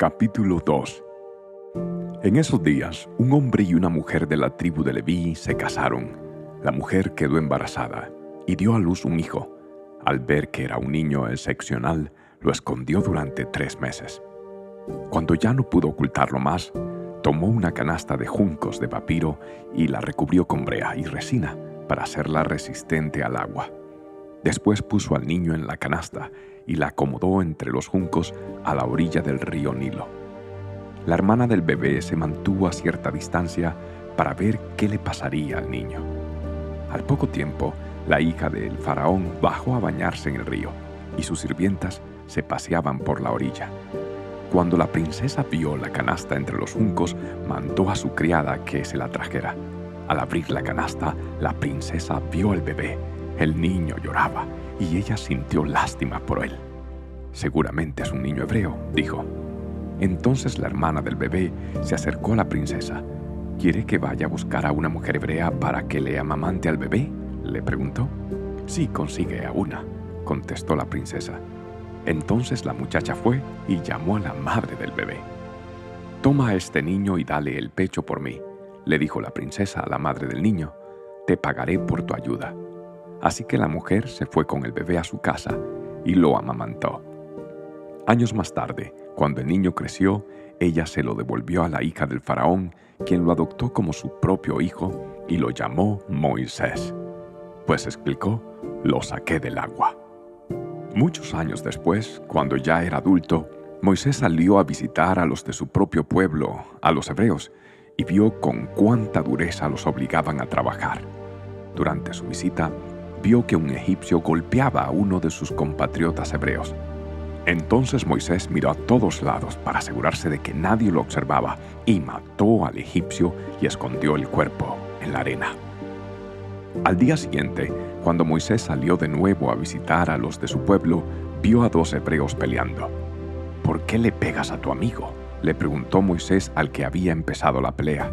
Capítulo 2 En esos días, un hombre y una mujer de la tribu de Leví se casaron. La mujer quedó embarazada y dio a luz un hijo. Al ver que era un niño excepcional, lo escondió durante tres meses. Cuando ya no pudo ocultarlo más, tomó una canasta de juncos de papiro y la recubrió con brea y resina para hacerla resistente al agua. Después puso al niño en la canasta y la acomodó entre los juncos a la orilla del río Nilo. La hermana del bebé se mantuvo a cierta distancia para ver qué le pasaría al niño. Al poco tiempo, la hija del faraón bajó a bañarse en el río y sus sirvientas se paseaban por la orilla. Cuando la princesa vio la canasta entre los juncos, mandó a su criada que se la trajera. Al abrir la canasta, la princesa vio al bebé el niño lloraba y ella sintió lástima por él. Seguramente es un niño hebreo, dijo. Entonces la hermana del bebé se acercó a la princesa. ¿Quiere que vaya a buscar a una mujer hebrea para que le amamante al bebé? le preguntó. Sí, consigue a una, contestó la princesa. Entonces la muchacha fue y llamó a la madre del bebé. Toma a este niño y dale el pecho por mí, le dijo la princesa a la madre del niño. Te pagaré por tu ayuda. Así que la mujer se fue con el bebé a su casa y lo amamantó. Años más tarde, cuando el niño creció, ella se lo devolvió a la hija del faraón, quien lo adoptó como su propio hijo y lo llamó Moisés. Pues explicó, lo saqué del agua. Muchos años después, cuando ya era adulto, Moisés salió a visitar a los de su propio pueblo, a los hebreos, y vio con cuánta dureza los obligaban a trabajar. Durante su visita, vio que un egipcio golpeaba a uno de sus compatriotas hebreos. Entonces Moisés miró a todos lados para asegurarse de que nadie lo observaba y mató al egipcio y escondió el cuerpo en la arena. Al día siguiente, cuando Moisés salió de nuevo a visitar a los de su pueblo, vio a dos hebreos peleando. ¿Por qué le pegas a tu amigo? le preguntó Moisés al que había empezado la pelea.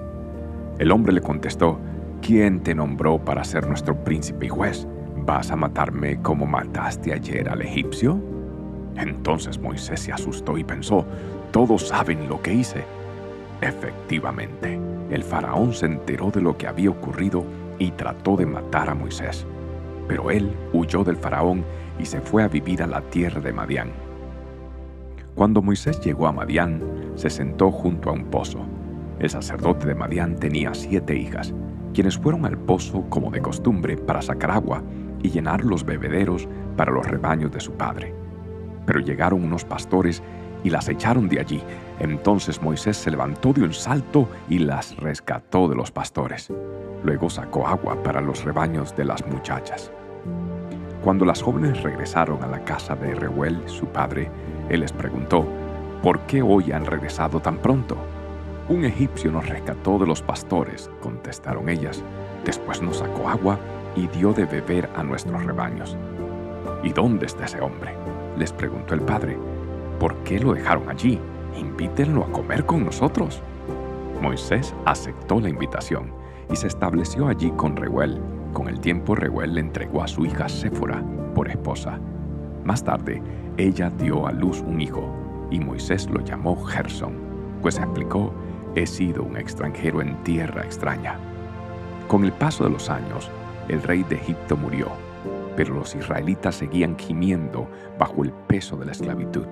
El hombre le contestó, ¿quién te nombró para ser nuestro príncipe y juez? ¿Vas a matarme como mataste ayer al egipcio? Entonces Moisés se asustó y pensó, todos saben lo que hice. Efectivamente, el faraón se enteró de lo que había ocurrido y trató de matar a Moisés. Pero él huyó del faraón y se fue a vivir a la tierra de Madián. Cuando Moisés llegó a Madián, se sentó junto a un pozo. El sacerdote de Madián tenía siete hijas, quienes fueron al pozo como de costumbre para sacar agua y llenar los bebederos para los rebaños de su padre. Pero llegaron unos pastores y las echaron de allí. Entonces Moisés se levantó de un salto y las rescató de los pastores. Luego sacó agua para los rebaños de las muchachas. Cuando las jóvenes regresaron a la casa de Reuel, su padre, él les preguntó, ¿por qué hoy han regresado tan pronto? Un egipcio nos rescató de los pastores, contestaron ellas. Después nos sacó agua y dio de beber a nuestros rebaños. ¿Y dónde está ese hombre? les preguntó el padre. ¿Por qué lo dejaron allí? Invítenlo a comer con nosotros. Moisés aceptó la invitación y se estableció allí con Reuel. Con el tiempo Reuel le entregó a su hija Séfora por esposa. Más tarde, ella dio a luz un hijo y Moisés lo llamó Gerson, pues explicó, he sido un extranjero en tierra extraña. Con el paso de los años, el rey de Egipto murió, pero los israelitas seguían gimiendo bajo el peso de la esclavitud.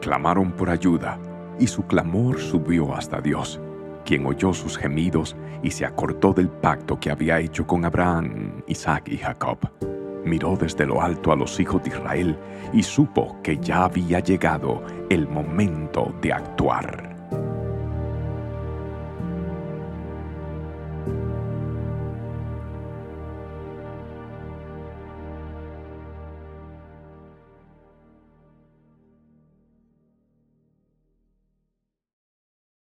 Clamaron por ayuda, y su clamor subió hasta Dios, quien oyó sus gemidos y se acordó del pacto que había hecho con Abraham, Isaac y Jacob. Miró desde lo alto a los hijos de Israel y supo que ya había llegado el momento de actuar.